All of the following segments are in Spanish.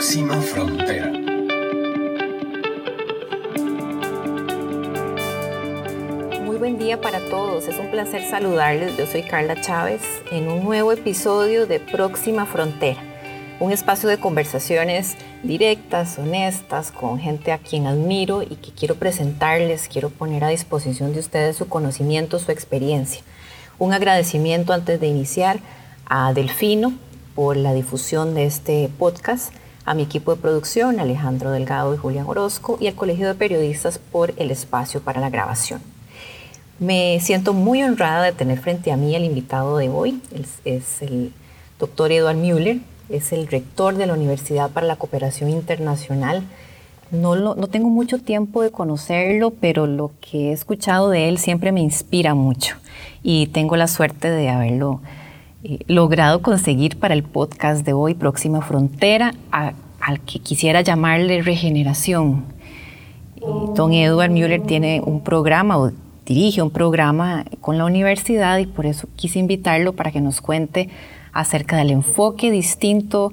Próxima Frontera. Muy buen día para todos. Es un placer saludarles. Yo soy Carla Chávez en un nuevo episodio de Próxima Frontera. Un espacio de conversaciones directas, honestas, con gente a quien admiro y que quiero presentarles, quiero poner a disposición de ustedes su conocimiento, su experiencia. Un agradecimiento antes de iniciar a Delfino por la difusión de este podcast, a mi equipo de producción, Alejandro Delgado y Julián Orozco, y al Colegio de Periodistas por el espacio para la grabación. Me siento muy honrada de tener frente a mí el invitado de hoy, es, el doctor Eduard Müller, es el rector de la Universidad para la Cooperación Internacional. No, no tengo mucho tiempo de conocerlo, pero lo que he escuchado de él siempre me inspira mucho y tengo la suerte de haberlo eh, logrado conseguir para el podcast de hoy, Próxima Frontera, al que quisiera llamarle Regeneración. Don Edward Müller tiene un programa o dirige un programa con la universidad y por eso quise invitarlo para que nos cuente acerca del enfoque distinto,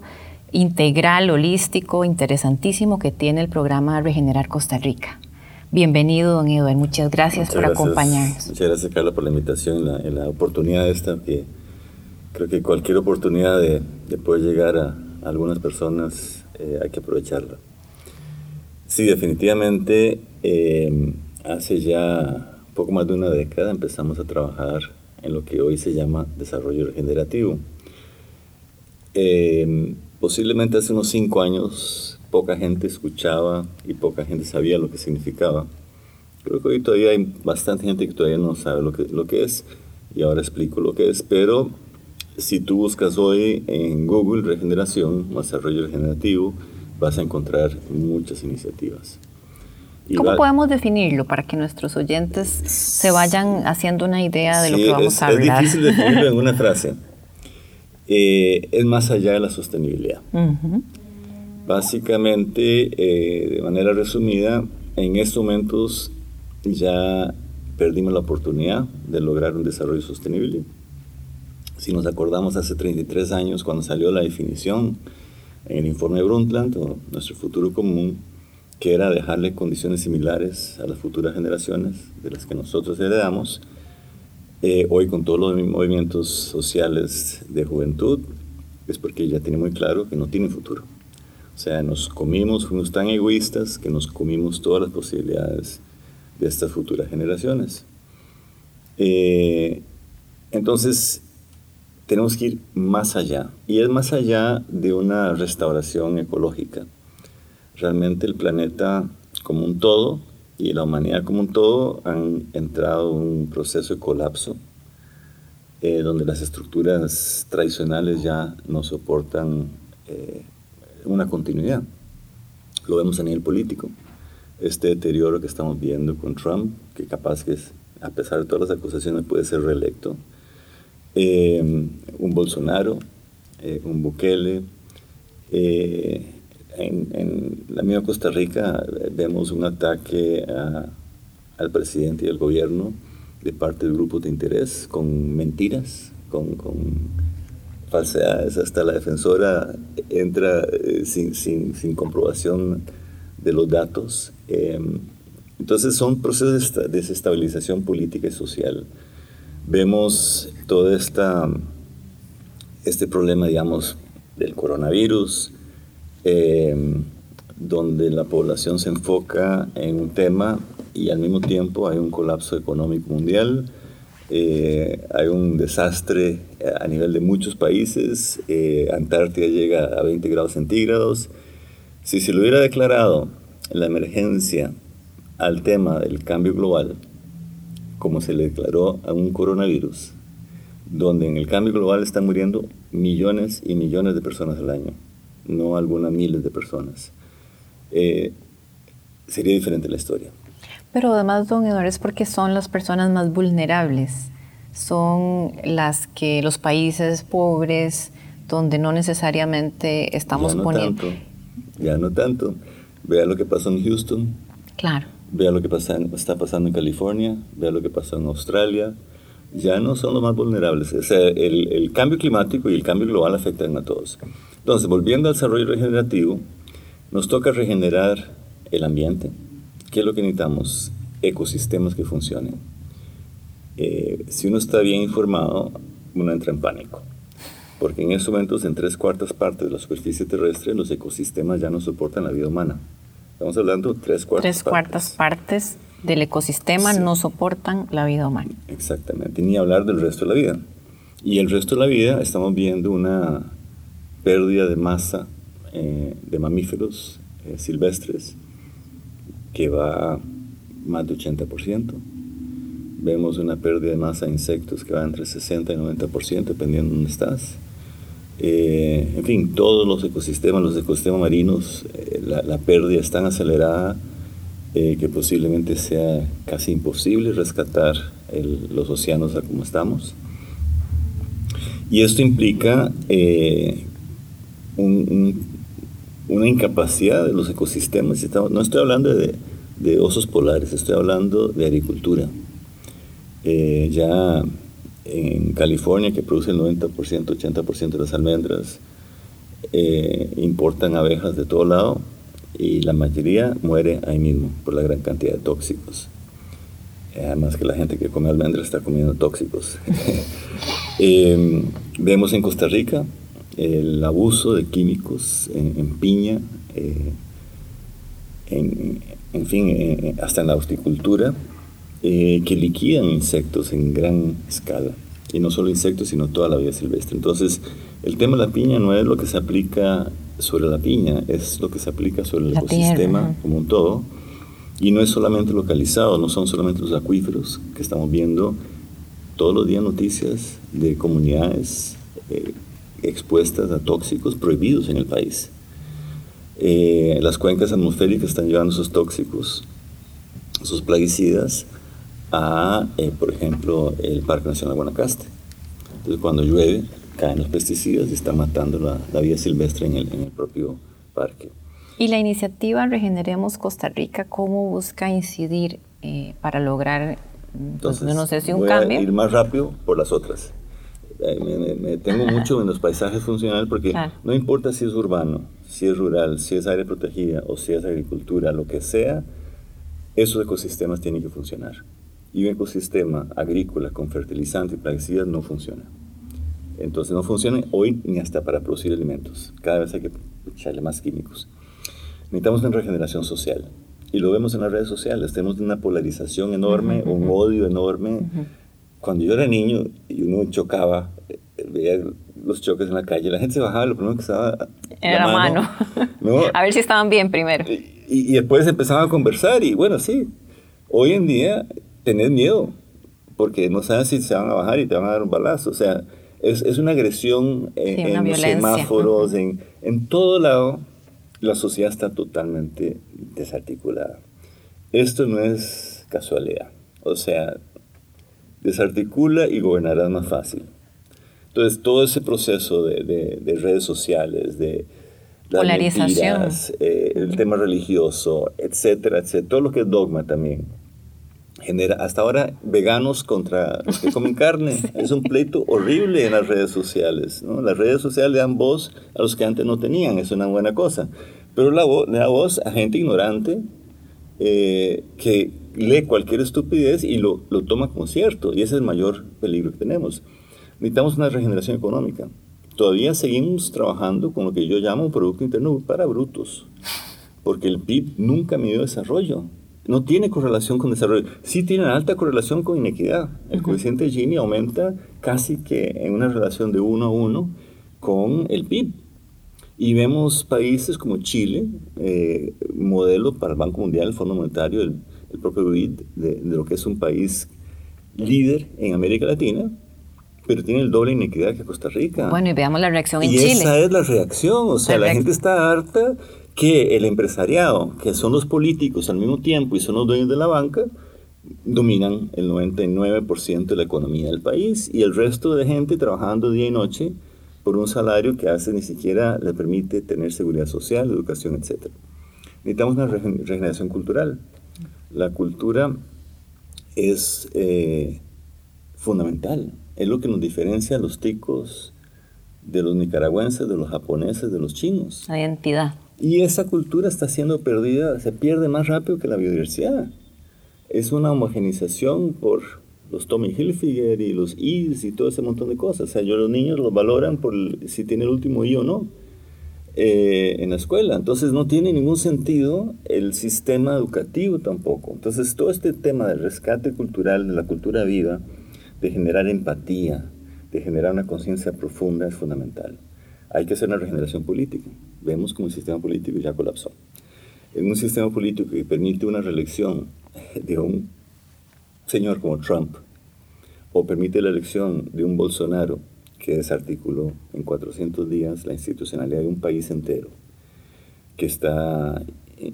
integral, holístico, interesantísimo que tiene el programa Regenerar Costa Rica. Bienvenido, don Edward. Muchas gracias por acompañarnos. Muchas gracias, Carla, por la invitación y la, la oportunidad esta que creo que cualquier oportunidad de, poder llegar a, algunas personas eh, hay que aprovecharla. Sí, definitivamente eh, hace ya poco más de una década empezamos a trabajar en lo que hoy se llama desarrollo regenerativo. Eh, posiblemente hace unos cinco años poca gente escuchaba y poca gente sabía lo que significaba. Creo que hoy todavía hay bastante gente que todavía no sabe lo que, lo que es y ahora explico lo que es, pero si tú buscas hoy en Google regeneración, desarrollo regenerativo, vas a encontrar muchas iniciativas. ¿Cómo podemos definirlo para que nuestros oyentes se vayan haciendo una idea de lo que vamos a hablar? Es difícil definirlo en una frase. Eh, es más allá de la sostenibilidad. Básicamente, eh, de manera resumida, en estos momentos ya perdimos la oportunidad de lograr un desarrollo sostenible si nos acordamos hace 33 años cuando salió la definición en el informe Brundtland, o nuestro futuro común, que era dejarle condiciones similares a las futuras generaciones de las que nosotros heredamos, eh, hoy con todos los movimientos sociales de juventud, es porque ya tiene muy claro que no tiene futuro. O sea, nos comimos, fuimos tan egoístas que nos comimos todas las posibilidades de estas futuras generaciones. Eh, entonces, tenemos que ir más allá. Y es más allá de una restauración ecológica. Realmente el planeta como un todo y la humanidad como un todo han entrado en un proceso de colapso eh, donde las estructuras tradicionales ya no soportan eh, una continuidad. Lo vemos a nivel político. Este deterioro que estamos viendo con Trump, que capaz que es, a pesar de todas las acusaciones puede ser reelecto, eh, un Bolsonaro, eh, un Bukele. Eh, en, la misma Costa Rica vemos un ataque al presidente y al gobierno de parte de grupos de interés con mentiras, con, falsedades. Hasta la defensora entra sin, sin, comprobación de los datos. entonces son procesos de desestabilización política y social vemos todo esta, este problema, digamos, del coronavirus, em, donde la población se enfoca en un tema y al mismo tiempo hay un colapso económico mundial, eh, hay un desastre a nivel de muchos países, eh, Antártida llega a 20 grados centígrados. Si se le hubiera declarado la emergencia al tema del cambio global, como se le declaró a un coronavirus, donde en el cambio global están muriendo millones y millones de personas al año, no algunas miles de personas. Eh, sería diferente la historia. Pero además, don Eduardo, es porque son las personas más vulnerables, son las que los países pobres, donde no necesariamente estamos ya no poniendo... Tanto, ya no tanto. Vea lo que pasó en Houston. Claro vea lo que pasa está pasando en California, vea lo que pasó en Australia, ya no son los más vulnerables. O sea, el, el, cambio climático y el cambio global afectan a todos. Entonces, volviendo al desarrollo regenerativo, Nos toca regenerar el ambiente. ¿Qué es lo que necesitamos? Ecosistemas que funcionen. Eh, si uno está bien informado, uno entra en pánico. Porque en estos momentos, en tres cuartas partes de la superficie terrestre, los ecosistemas ya no soportan la vida humana. Estamos hablando de tres cuartas Tres cuartas partes, del ecosistema no soportan la vida humana. Exactamente, ni hablar del resto de la vida. Y el resto de la vida estamos viendo una pérdida de masa eh, de mamíferos eh, silvestres que va más de 80%. Vemos una pérdida de masa de insectos que va entre 60 y 90%, dependiendo de dónde estás. Eh, en fin, todos los ecosistemas, los ecosistemas marinos, la, pérdida es tan acelerada que posiblemente sea casi imposible rescatar los océanos a como estamos. Y esto implica eh, una incapacidad de los ecosistemas. No estoy hablando de, osos polares, estoy hablando de agricultura. Eh, ya en California, que produce el 90%, 80% de las almendras, eh, importan abejas de todo lado y la mayoría muere ahí mismo por la gran cantidad de tóxicos. Además que la gente que come almendras está comiendo tóxicos. Em, vemos en Costa Rica el abuso de químicos en, piña, eh, en, fin, eh, hasta en la horticultura, eh, que liquidan insectos en gran escala. Y no solo insectos, sino toda la vida silvestre. Entonces, el tema de la piña no es lo que se aplica sobre la piña, es lo que se aplica sobre el ecosistema como un todo. Y no es solamente localizado, no son solamente los acuíferos que estamos viendo todos los días noticias de comunidades eh, expuestas a tóxicos prohibidos en el país. Eh, las cuencas atmosféricas están llevando esos tóxicos, esos plaguicidas, a, eh, por ejemplo, el Parque Nacional Guanacaste. Entonces, cuando llueve, caen los pesticidas y están matando la, vida silvestre en el, en el propio parque. ¿Y la iniciativa Regeneremos Costa Rica cómo busca incidir para lograr entonces, no sé si un voy cambio. A ir más rápido por las otras. Eh, me, me, tengo mucho en los paisajes funcionales porque no importa si es urbano, si es rural, si es área protegida o si es agricultura, lo que sea, esos ecosistemas tienen que funcionar. Y un ecosistema agrícola con fertilizante y plaguicidas no funciona. Entonces no funciona hoy ni hasta para producir alimentos. Cada vez hay que echarle más químicos. Necesitamos una regeneración social y lo vemos en las redes sociales, tenemos una polarización enorme, un odio enorme. Cuando yo era niño y uno chocaba, veía los choques en la calle, la gente se bajaba, lo primero que estaba... Era la mano. a ver si estaban bien primero. Y, después empezaba a conversar y bueno, sí, hoy en día tenés miedo porque no sabes si se van a bajar y te van a dar un balazo. O sea, es, es una agresión en, los semáforos, en, en todo lado la sociedad está totalmente desarticulada. Esto no es casualidad. O sea, desarticula y gobernará más fácil. Entonces, todo ese proceso de, redes sociales, de las polarización, eh, el tema religioso, etcétera, etcétera, todo lo que es dogma también, genera hasta ahora veganos contra los que comen carne. Es un pleito horrible en las redes sociales. ¿no? Las redes sociales le dan voz a los que antes no tenían, es una buena cosa. Pero la le da voz a gente ignorante eh, que lee cualquier estupidez y lo, lo toma como cierto. Y ese es el mayor peligro que tenemos. Necesitamos una regeneración económica. Todavía seguimos trabajando con lo que yo llamo un Producto Interno para brutos, porque el PIB nunca midió desarrollo no tiene correlación con desarrollo. Sí tiene alta correlación con inequidad. El coeficiente Gini aumenta casi que en una relación de uno a uno con el PIB. Y vemos países como Chile, eh, modelo para el Banco Mundial, el Fondo Monetario, el, propio BID, de, lo que es un país líder en América Latina, pero tiene el doble inequidad que Costa Rica. Bueno, y veamos la reacción en y Chile. Esa es la reacción, o sea, la gente está harta que el empresariado, que son los políticos al mismo tiempo y son los dueños de la banca, dominan el 99% de la economía del país y el resto de gente trabajando día y noche por un salario que hace ni siquiera le permite tener seguridad social, educación, etc. Necesitamos una regeneración cultural. La cultura es eh, fundamental, es lo que nos diferencia a los ticos de los nicaragüenses, de los japoneses, de los chinos. La identidad Y esa cultura está siendo perdida, se pierde más rápido que la biodiversidad. Es una homogenización por los Tommy Hilfiger y los Is y todo ese montón de cosas. O sea, yo los niños los valoran por si tiene el último I o no eh, en la escuela. Entonces no tiene ningún sentido el sistema educativo tampoco. Entonces todo este tema del rescate cultural, de la cultura viva, de generar empatía, de generar una conciencia profunda es fundamental. Hay que hacer una regeneración política. Vemos como el sistema político ya colapsó. En un sistema político que permite una reelección de un señor como Trump, o permite la elección de un Bolsonaro que desarticuló en 400 días la institucionalidad de un país entero, que está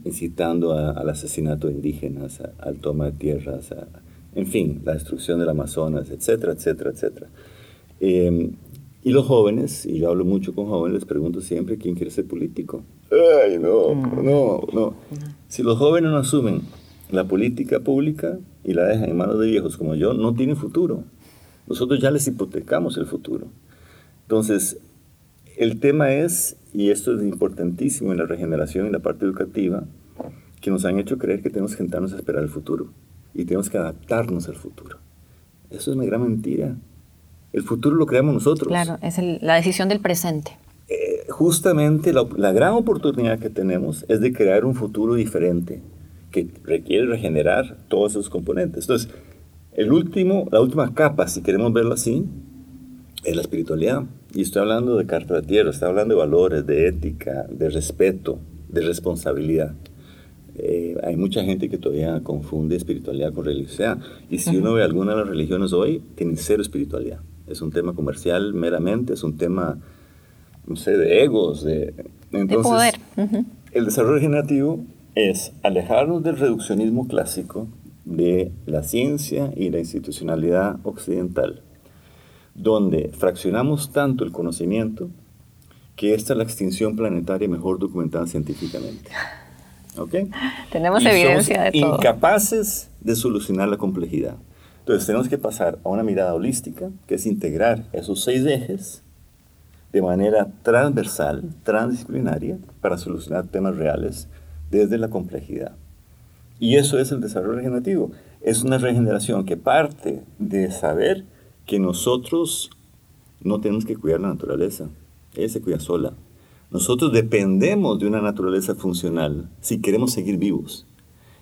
incitando al asesinato de indígenas, al toma de tierras, en fin, la destrucción del Amazonas, etcétera, etcétera, etcétera. Em, y los jóvenes, y yo hablo mucho con jóvenes, les pregunto siempre quién quiere ser político. Ay, no, mm. no, no. Si los jóvenes no asumen la política pública y la dejan en manos de viejos como yo, no tienen futuro. Nosotros ya les hipotecamos el futuro. Entonces, el tema es, y esto es importantísimo en la regeneración y la parte educativa, que nos han hecho creer que tenemos que sentarnos a esperar el futuro y tenemos que adaptarnos al futuro. Eso es una gran mentira. El futuro lo creamos nosotros. Claro, es la decisión del presente. Eh, justamente la, la, gran oportunidad que tenemos es de crear un futuro diferente que requiere regenerar todos esos componentes. Entonces, el último, la última capa, si queremos verlo así, es la espiritualidad. Y estoy hablando de carta de tierra, estoy hablando de valores, de ética, de respeto, de responsabilidad. Eh, hay mucha gente que todavía confunde espiritualidad con religiosidad. Y si uno ve alguna de las religiones hoy, tienen cero espiritualidad. Es un tema comercial meramente, es un tema, no sé, de egos, de, entonces, poder. El desarrollo regenerativo es alejarnos del reduccionismo clásico, de la ciencia y la institucionalidad occidental, donde fraccionamos tanto el conocimiento que esta es la extinción planetaria mejor documentada científicamente. ¿Ok? Tenemos evidencia de todo. Incapaces de solucionar la complejidad. Entonces tenemos que pasar a una mirada holística, que es integrar esos seis ejes de manera transversal, transdisciplinaria, para solucionar temas reales desde la complejidad. Y eso es el desarrollo regenerativo. Es una regeneración que parte de saber que nosotros no tenemos que cuidar la naturaleza. Ella se cuida sola. Nosotros dependemos de una naturaleza funcional si queremos seguir vivos.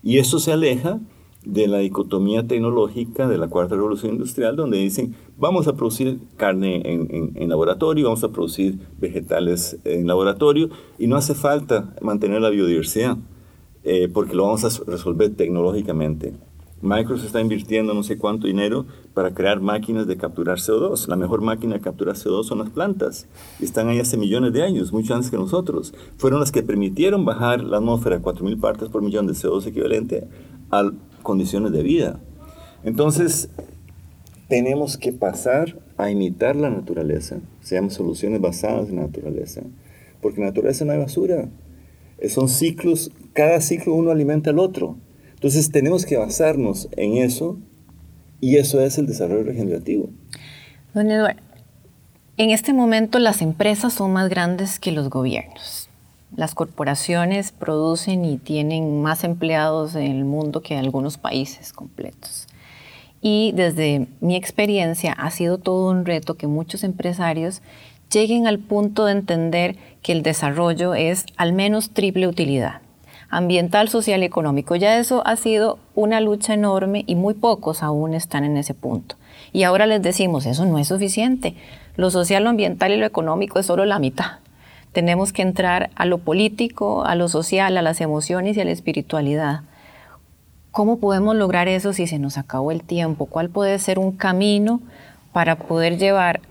Y eso se aleja de la dicotomía tecnológica de la cuarta revolución industrial, donde dicen, vamos a producir carne en, en, laboratorio, vamos a producir vegetales en laboratorio, y no hace falta mantener la biodiversidad. Eh, porque lo vamos a resolver tecnológicamente. Microsoft está invirtiendo no sé cuánto dinero para crear máquinas de capturar CO2. La mejor máquina de capturar CO2 son las plantas. Están ahí hace millones de años, mucho antes que nosotros. Fueron las que permitieron bajar la atmósfera a 4.000 partes por millón de CO2 equivalente a condiciones de vida. Entonces, tenemos que pasar a imitar la naturaleza. Se llaman soluciones basadas en la naturaleza. Porque en la naturaleza no hay basura. Son ciclos cada ciclo uno alimenta al otro. Entonces tenemos que basarnos en eso y eso es el desarrollo regenerativo. Don Eduardo, en este momento las empresas son más grandes que los gobiernos. Las corporaciones producen y tienen más empleados en el mundo que algunos países completos. Y desde mi experiencia ha sido todo un reto que muchos empresarios lleguen al punto de entender que el desarrollo es al menos triple utilidad ambiental, social y económico. Ya eso ha sido una lucha enorme y muy pocos aún están en ese punto. Y ahora les decimos, eso no es suficiente. Lo social, lo ambiental y lo económico es solo la mitad. Tenemos que entrar a lo político, a lo social, a las emociones y a la espiritualidad. ¿Cómo podemos lograr eso si se nos acabó el tiempo? ¿Cuál puede ser un camino para poder llevar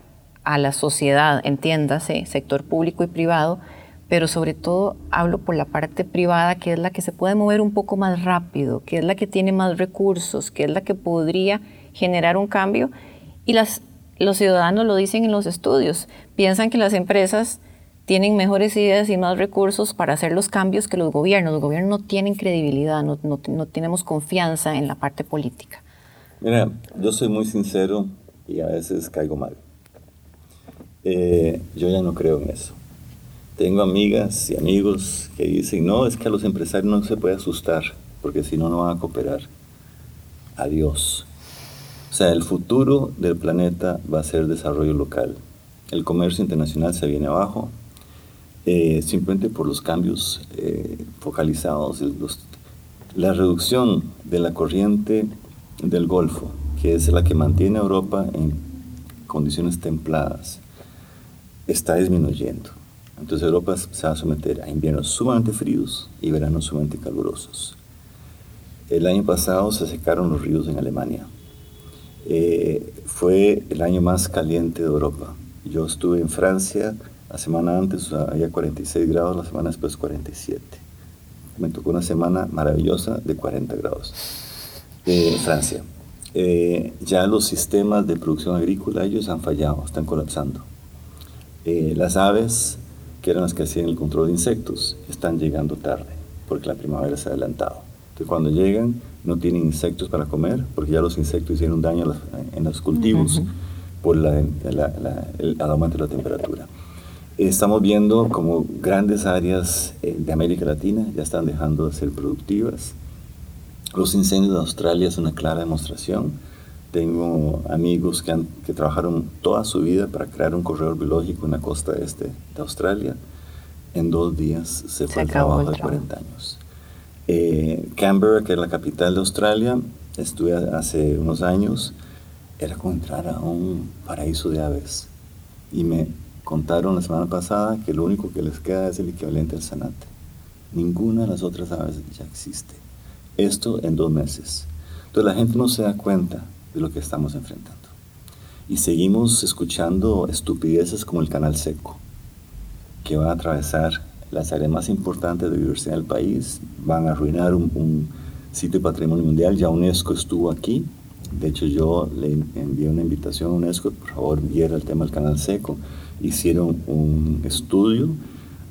a la sociedad, entiéndase, sector público y privado, pero sobre todo hablo por la parte privada, que es la que se puede mover un poco más rápido, que es la que tiene más recursos, que es la que podría generar un cambio. Y las, los ciudadanos lo dicen en los estudios, piensan que las empresas tienen mejores ideas y más recursos para hacer los cambios que los gobiernos. Los gobiernos no tienen credibilidad, no, no, no tenemos confianza en la parte política. Mira, yo soy muy sincero y a veces caigo mal. Eh, yo ya no creo en eso tengo amigas y amigos que dicen, no, es que a los empresarios no se puede asustar, porque si no, no van a cooperar. Adiós. O sea, el futuro del planeta va a ser desarrollo local. El comercio internacional se viene abajo, eh, simplemente por los cambios eh, focalizados, la reducción de la corriente del Golfo, que es la que mantiene a Europa en condiciones templadas, está disminuyendo. Entonces Europa se va a someter a inviernos sumamente fríos y veranos sumamente calurosos. El año pasado se secaron los ríos en Alemania. Eh, fue el año más caliente de Europa. Yo estuve en Francia la semana antes, había 46 grados, la semana después 47. Me tocó una semana maravillosa de 40 grados. En Francia. Eh, ya los sistemas de producción agrícola, ellos han fallado, están colapsando. Eh, las aves, que eran las que hacían el control de insectos, están llegando tarde, porque la primavera se ha adelantado. Entonces cuando llegan no tienen insectos para comer, porque ya los insectos hicieron daño en los cultivos por el, aumento de la temperatura. Estamos viendo como grandes áreas eh, de América Latina ya están dejando de ser productivas. Los incendios de Australia son una clara demostración. Tengo amigos que, han, que trabajaron toda su vida para crear un corredor biológico en la costa este de Australia. En dos días se, fue el trabajo de 40 años. Eh, Canberra, que es la capital de Australia, estuve hace unos años, era como entrar a un paraíso de aves. Y me contaron la semana pasada que lo único que les queda es el equivalente al zanate. Ninguna de las otras aves ya existe. Esto en dos meses. Entonces la gente no se da cuenta de lo que estamos enfrentando. Y seguimos escuchando estupideces como el canal seco, que va a atravesar las áreas más importantes de biodiversidad del país, van a arruinar un, sitio de patrimonio mundial. Ya UNESCO estuvo aquí. De hecho, yo le envié una invitación a UNESCO, por favor, viera el tema del canal seco. Hicieron un estudio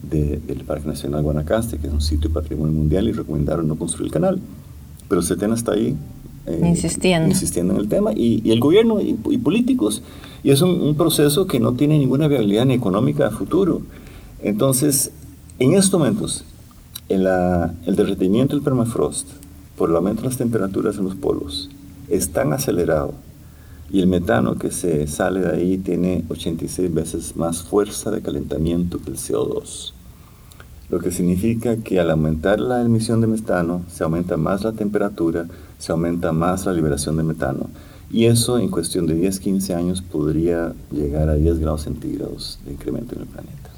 del Parque Nacional Guanacaste, que es un sitio de patrimonio mundial, y recomendaron no construir el canal. Pero CETEN está ahí eh, insistiendo. insistiendo en el tema, y, el gobierno y, políticos. Y es un, un, proceso que no tiene ninguna viabilidad ni económica a futuro. Entonces, en estos momentos, el derretimiento del permafrost por el aumento de las temperaturas en los polos es tan acelerado y el metano que se sale de ahí tiene 86 veces más fuerza de calentamiento que el CO2. Lo que significa que al aumentar la emisión de metano, se aumenta más la temperatura, se aumenta más la liberación de metano. Y eso en cuestión de 10-15 años podría llegar a 10 grados centígrados de incremento en el planeta.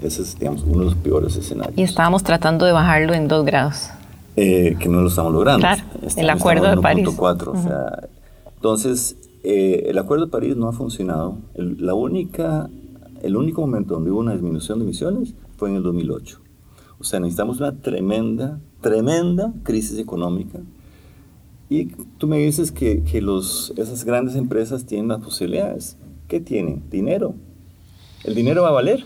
Ese es, digamos, uno de los peores escenarios. Y estábamos tratando de bajarlo en dos grados. Eh, que no lo estamos logrando. Claro, el Acuerdo de París. entonces, eh, el Acuerdo de París no ha funcionado. El, la única, el único momento donde hubo una disminución de emisiones fue en el 2008. O sea, necesitamos una tremenda, tremenda crisis económica. Y tú me dices que, que los, esas grandes empresas tienen las posibilidades. ¿Qué tienen? Dinero. El dinero va a valer.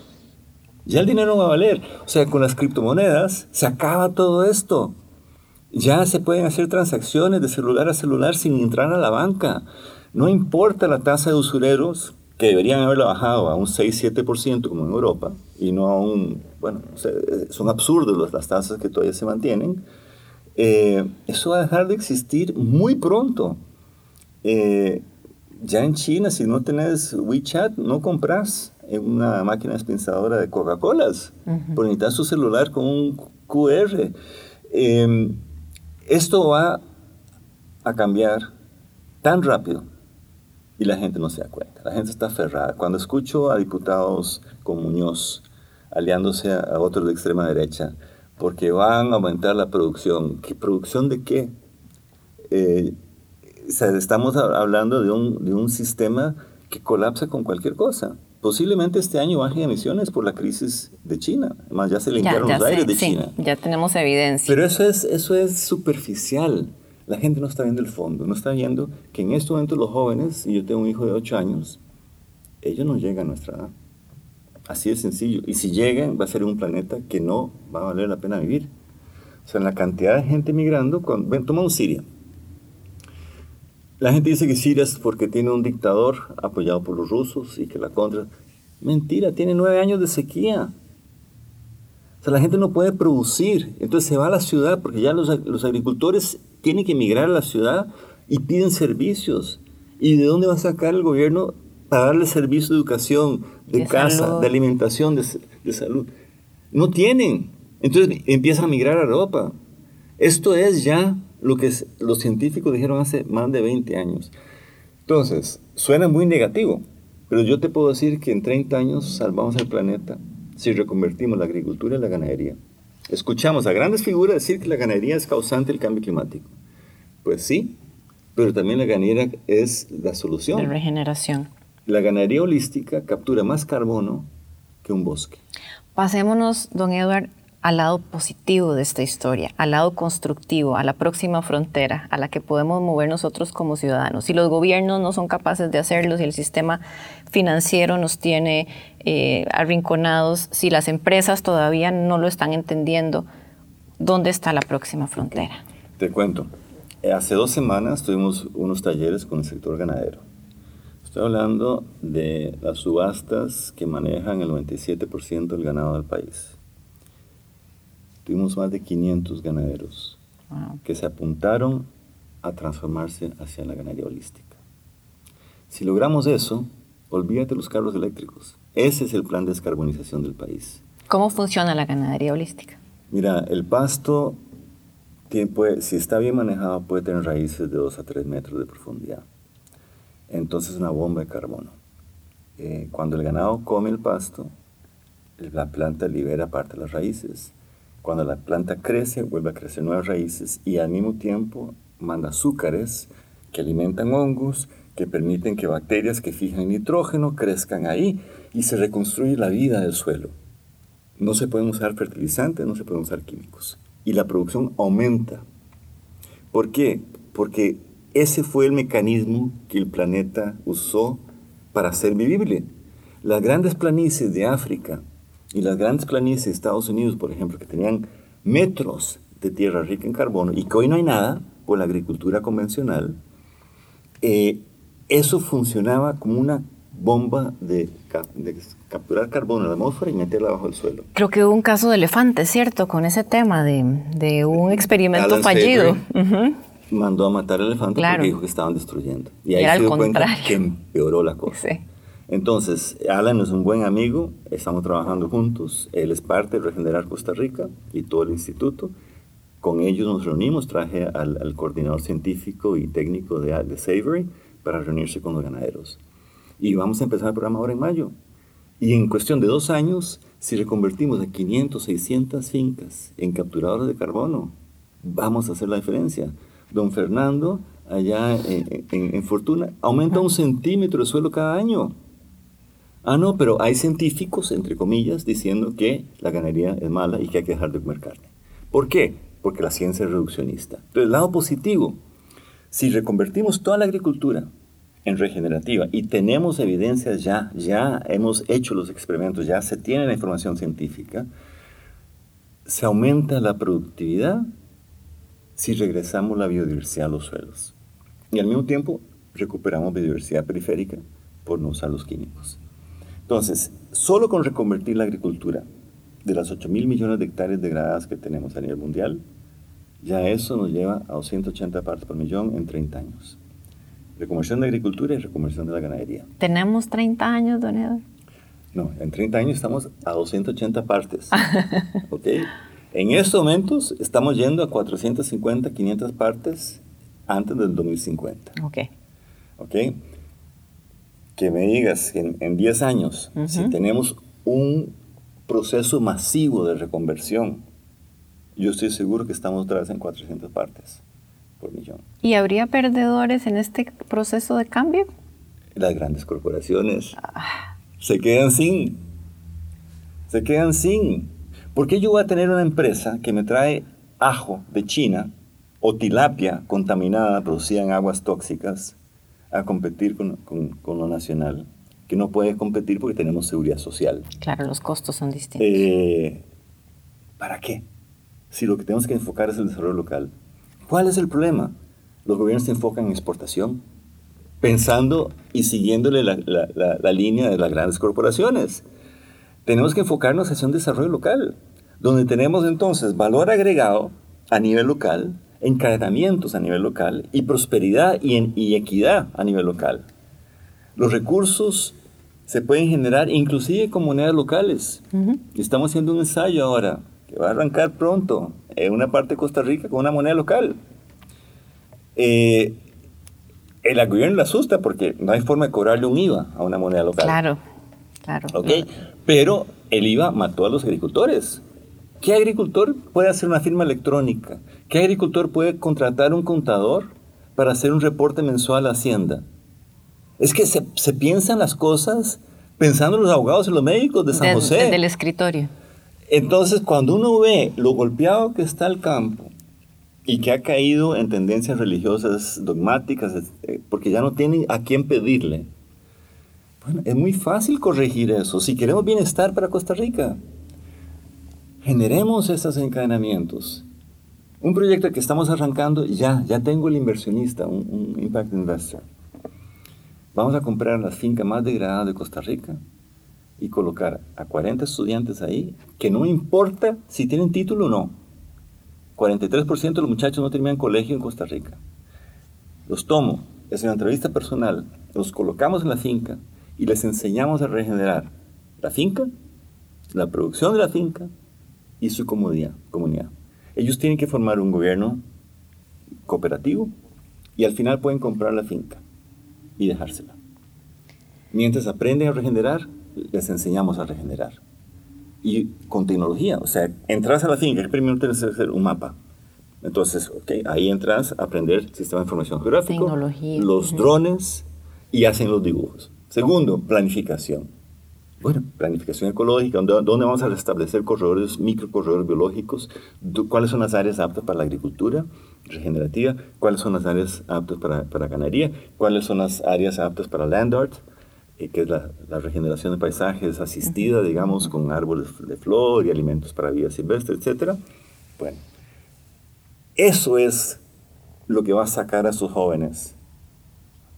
Ya el dinero va a valer. O sea, con las criptomonedas se acaba todo esto. Ya se pueden hacer transacciones de celular a celular sin entrar a la banca. No importa la tasa de usureros, que deberían haberla bajado a un 6-7% como en Europa, y no a un, bueno, son absurdos las tasas que todavía se mantienen. Eh, eso va a dejar de existir muy pronto. Eh, ya en China, si no tenés WeChat, no compras en una máquina dispensadora de Coca-Colas, por necesitas su celular con un QR. Em, esto va a cambiar tan rápido y la gente no se da cuenta. La gente está aferrada. Cuando escucho a diputados como Muñoz aliándose a, otros de extrema derecha porque van a aumentar la producción, ¿qué producción de qué? Eh, estamos hablando de un, de un sistema que colapsa con cualquier cosa. Posiblemente este año bajen emisiones por la crisis de China. Además, ya se limpiaron los aires de China. Ya tenemos evidencia. Pero eso es, eso es superficial. La gente no está viendo el fondo, no está viendo que en este momento los jóvenes, y yo tengo un hijo de 8 años, ellos no llegan a nuestra edad. Así de sencillo. Y si llegan, va a ser un planeta que no va a valer la pena vivir. O sea, en la cantidad de gente migrando, con, ven, toma un Siria. La gente dice que Siria es porque tiene un dictador apoyado por los rusos y que la contra. Mentira, tiene nueve años de sequía. O sea, la gente no puede producir, entonces se va a la ciudad porque ya los, los agricultores tienen que emigrar a la ciudad y piden servicios. ¿Y de dónde va a sacar el gobierno para darle servicio de educación, de, casa, de alimentación, de, de, salud? No tienen. Entonces empiezan a migrar a Europa. Esto es ya lo que los científicos dijeron hace más de 20 años. Entonces, suena muy negativo, pero yo te puedo decir que en 30 años salvamos el planeta si reconvertimos la agricultura y la ganadería. Escuchamos a grandes figuras decir que la ganadería es causante del cambio climático. Pues sí, pero también la ganadería es la solución. De regeneración. La ganadería holística captura más carbono que un bosque. Pasémonos, don Eduard, al lado positivo de esta historia, al lado constructivo, a la próxima frontera a la que podemos mover nosotros como ciudadanos. Si los gobiernos no son capaces de hacerlo, si el sistema financiero nos tiene eh, arrinconados, si las empresas todavía no lo están entendiendo, ¿dónde está la próxima frontera? Te cuento. Hace dos semanas tuvimos unos talleres con el sector ganadero. Estoy hablando de las subastas que manejan el 97% del ganado del país. Tuvimos más de 500 ganaderos que se apuntaron a transformarse hacia la ganadería holística. Si logramos eso, olvídate los carros eléctricos. Ese es el plan de descarbonización del país. ¿Cómo funciona la ganadería holística? Mira, el pasto si está bien manejado, puede tener raíces de 2 a 3 metros de profundidad. Entonces es una bomba de carbono. Eh, cuando el ganado come el pasto, la planta libera parte de las raíces. Cuando la planta crece, vuelve a crecer nuevas raíces y al mismo tiempo manda azúcares que alimentan hongos, que permiten que bacterias que fijan nitrógeno crezcan ahí y se reconstruye la vida del suelo. No se pueden usar fertilizantes, no se pueden usar químicos y la producción aumenta. ¿Por qué? Porque ese fue el mecanismo que el planeta usó para ser vivible. Las grandes planicies de África y las grandes planicies de Estados Unidos, por ejemplo, que tenían metros de tierra rica en carbono y que hoy no hay nada por la agricultura convencional, eh, eso funcionaba como una bomba de, capturar carbono en la atmósfera y meterla bajo el suelo. Creo que hubo un caso de elefante, ¿cierto? Con ese tema de, un experimento fallido. Mandó a matar elefantes porque dijo que estaban destruyendo. Y ahí se dio cuenta que empeoró la cosa. Entonces, Alan es un buen amigo, estamos trabajando juntos, él es parte de Regenerar Costa Rica y todo el instituto. Con ellos nos reunimos, traje al, coordinador científico y técnico de, de Savory para reunirse con los ganaderos. Y vamos a empezar el programa ahora en mayo. Y en cuestión de dos años, si reconvertimos a 500, 600 fincas en capturadores de carbono, vamos a hacer la diferencia. Don Fernando, allá en, Fortuna, aumenta un centímetro de suelo cada año. Ah, no, pero hay científicos, entre comillas, diciendo que la ganadería es mala y que hay que dejar de comer carne. ¿Por qué? Porque la ciencia es reduccionista. Entonces, lado positivo, si reconvertimos toda la agricultura en regenerativa y tenemos evidencias ya, ya hemos hecho los experimentos, ya se tiene la información científica, se aumenta la productividad si regresamos la biodiversidad a los suelos. Y al mismo tiempo recuperamos biodiversidad periférica por no usar los químicos. Entonces, solo con reconvertir la agricultura de las 8 mil millones de hectáreas degradadas que tenemos a nivel mundial, ya eso nos lleva a 280 partes por millón en 30 años reconversión de agricultura y reconversión de la ganadería. ¿Tenemos 30 años, don Eduardo? No, en 30 años estamos a 280 partes. ¿Ok? En estos momentos estamos yendo a 450, 500 partes antes del 2050. Ok. Ok. Que me digas que en, 10 años, si tenemos un proceso masivo de reconversión, yo estoy seguro que estamos otra vez en 400 partes. ¿Y habría perdedores en este proceso de cambio? Las grandes corporaciones ah. se quedan sin. Se quedan sin. ¿Por qué yo voy a tener una empresa que me trae ajo de China o tilapia contaminada producida en aguas tóxicas a competir con, lo nacional? Que no puede competir porque tenemos seguridad social. Claro, los costos son distintos. Eh, ¿Para qué? Si lo que tenemos que enfocar es el desarrollo local. ¿Cuál es el problema? Los gobiernos se enfocan en exportación, pensando y siguiéndole la, línea de las grandes corporaciones. Tenemos que enfocarnos hacia un desarrollo local. donde tenemos entonces valor agregado a nivel local, encadenamientos a nivel local y prosperidad y, equidad a nivel local. Los recursos se pueden generar inclusive con monedas locales. Estamos haciendo un ensayo ahora que va a arrancar pronto en una parte de Costa Rica con una moneda local. Eh, el gobierno le asusta porque no hay forma de cobrarle un IVA a una moneda local. Claro, claro. Pero el IVA mató a los agricultores. ¿Qué agricultor puede hacer una firma electrónica? ¿Qué agricultor puede contratar un contador para hacer un reporte mensual a Hacienda? Es que se, se piensan las cosas pensando en los abogados y los médicos de San José. Del escritorio. Entonces, cuando uno ve lo golpeado que está el campo y que ha caído en tendencias religiosas dogmáticas, eh, porque ya no tiene a quién pedirle, bueno, es muy fácil corregir eso si queremos bienestar para Costa Rica generemos esos encadenamientos. Un proyecto que estamos arrancando, ya, ya tengo el inversionista, un, impact investor. Vamos a comprar la finca más degradada de Costa Rica y colocar a 40 estudiantes ahí, que no importa si tienen título o no. 43% de los muchachos no terminan colegio en Costa Rica. Los tomo, es una entrevista personal, los colocamos en la finca y les enseñamos a regenerar la finca, la producción de la finca, y su comunidad, comunidad. Ellos tienen que formar un gobierno cooperativo y al final pueden comprar la finca y dejársela. Mientras aprenden a regenerar, les enseñamos a regenerar. Y con tecnología, o sea, entras a la finca, primero tienes que hacer un mapa. Entonces, okay, ahí entras a aprender sistema de información geográfico, tecnología. los drones y hacen los dibujos. Segundo, planificación. Bueno, planificación ecológica, ¿dónde, vamos a establecer corredores, microcorredores biológicos? ¿Cuáles son las áreas aptas para la agricultura regenerativa? ¿Cuáles son las áreas aptas para, para ganadería? ¿Cuáles son las áreas aptas para land art? Eh, que es la, regeneración de paisajes asistida, digamos, con árboles de flor y alimentos para vida silvestre, etc. Bueno, eso es lo que va a sacar a sus jóvenes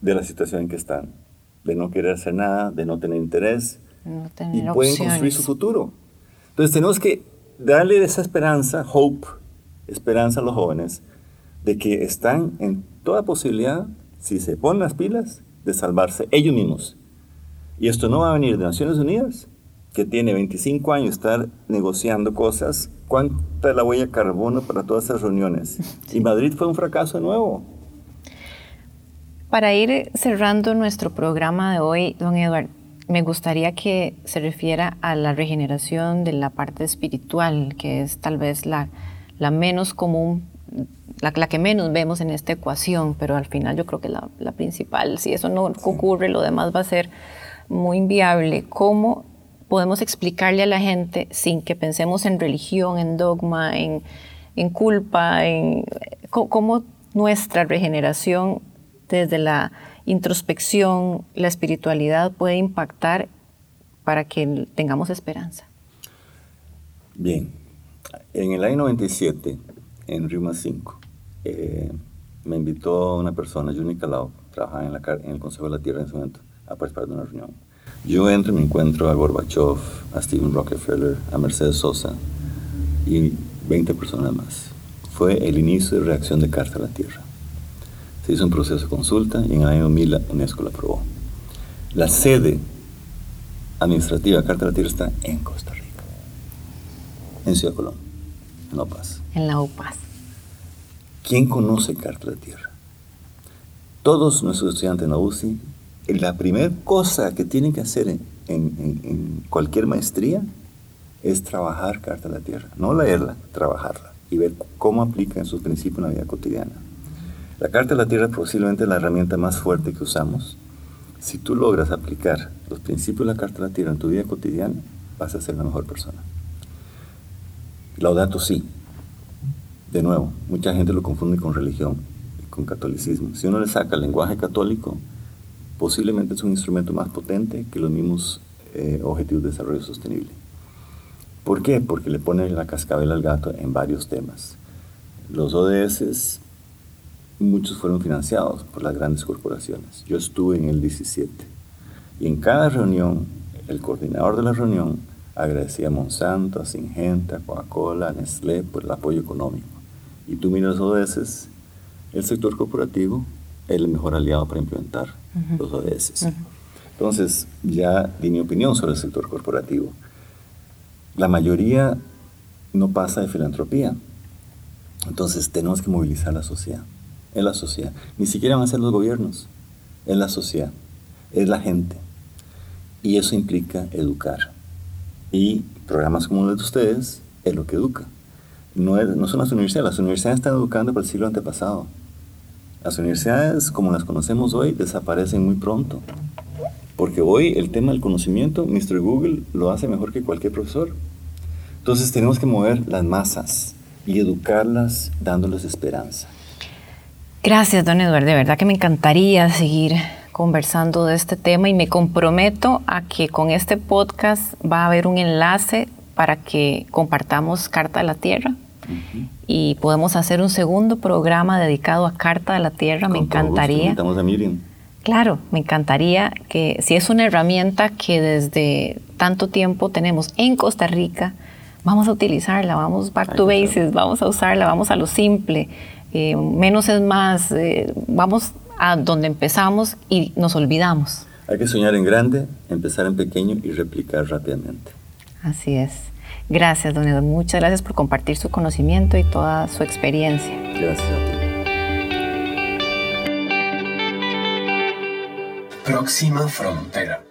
de la situación en que están, de no querer hacer nada, de no tener interés, y pueden construir su futuro. Entonces tenemos que darle esa esperanza, hope, esperanza a los jóvenes, de que están en toda posibilidad, si se ponen las pilas, de salvarse ellos mismos. Y esto no va a venir de Naciones Unidas, que tiene 25 años estar negociando cosas. ¿Cuánta es la huella de carbono para todas esas reuniones? Y Madrid fue un fracaso de nuevo. Para ir cerrando nuestro programa de hoy, don Eduardo, me gustaría que se refiera a la regeneración de la parte espiritual, que es tal vez la, la menos común, la, la, que menos vemos en esta ecuación, pero al final yo creo que la, la principal. Si eso no ocurre, lo demás va a ser muy inviable. ¿Cómo podemos explicarle a la gente sin que pensemos en religión, en dogma, en, en culpa, en cómo nuestra regeneración desde la introspección, la espiritualidad puede impactar para que tengamos esperanza? Bien, en el año 97, en Rima 5, eh, me invitó una persona, Juni Calao, trabajaba en, la, en el Consejo de la Tierra en ese momento, a participar de una reunión. Yo entro y me encuentro a Gorbachev, a Steven Rockefeller, a Mercedes Sosa y 20 personas más. Fue el inicio de reacción de Carta a la Tierra. Se hizo un proceso de consulta y en el año 2000 UNESCO la aprobó. La sede administrativa de Carta de la Tierra está en Costa Rica, en Ciudad Colón, en La Paz. En La Paz. ¿Quién conoce Carta de la Tierra? Todos nuestros estudiantes en la UCI, la primera cosa que tienen que hacer en, en cualquier maestría es trabajar Carta de la Tierra. No leerla, trabajarla y ver cómo aplica en sus principios en la vida cotidiana. La Carta de la Tierra posiblemente es la herramienta más fuerte que usamos. Si tú logras aplicar los principios de la Carta de la Tierra en tu vida cotidiana, vas a ser la mejor persona. Laudato sí. De nuevo, mucha gente lo confunde con religión, con catolicismo. Si uno le saca el lenguaje católico, posiblemente es un instrumento más potente que los mismos eh, objetivos de desarrollo sostenible. ¿Por qué? Porque le pone la cascabel al gato en varios temas. Los ODS muchos fueron financiados por las grandes corporaciones. Yo estuve en el 17 y en cada reunión el coordinador de la reunión Agradecía a Monsanto, a Singenta, a Coca-Cola, a Nestlé por el apoyo económico. Y tú miras ODS, el sector corporativo es el mejor aliado para implementar los ODS. Entonces, ya di mi opinión sobre el sector corporativo. La mayoría no pasa de filantropía. Entonces, tenemos que movilizar la sociedad. Es la sociedad. Ni siquiera van a ser los gobiernos. Es la sociedad. Es la gente. Y eso implica educar. Y programas como los de ustedes es lo que educa. No, no son las universidades. Las universidades están educando para el siglo antepasado. Las universidades, como las conocemos hoy, desaparecen muy pronto. Porque hoy el tema del conocimiento, Mr. Google lo hace mejor que cualquier profesor. Entonces tenemos que mover las masas y educarlas dándoles esperanza. Gracias, don Eduardo. De verdad que me encantaría seguir conversando de este tema y me comprometo a que con este podcast va a haber un enlace para que compartamos Carta de la Tierra y podemos hacer un segundo programa dedicado a Carta de la Tierra. me encantaría. a Miriam. Claro, me encantaría que si es una herramienta que desde tanto tiempo tenemos en Costa Rica, vamos a utilizarla, vamos back to basics, vamos a usarla, vamos a lo simple, eh, menos es más, eh, vamos a donde empezamos y nos olvidamos. Hay que soñar en grande, empezar en pequeño y replicar rápidamente. Así es. Gracias, don Eduardo. Muchas gracias por compartir su conocimiento y toda su experiencia. Gracias a ti. Próxima frontera.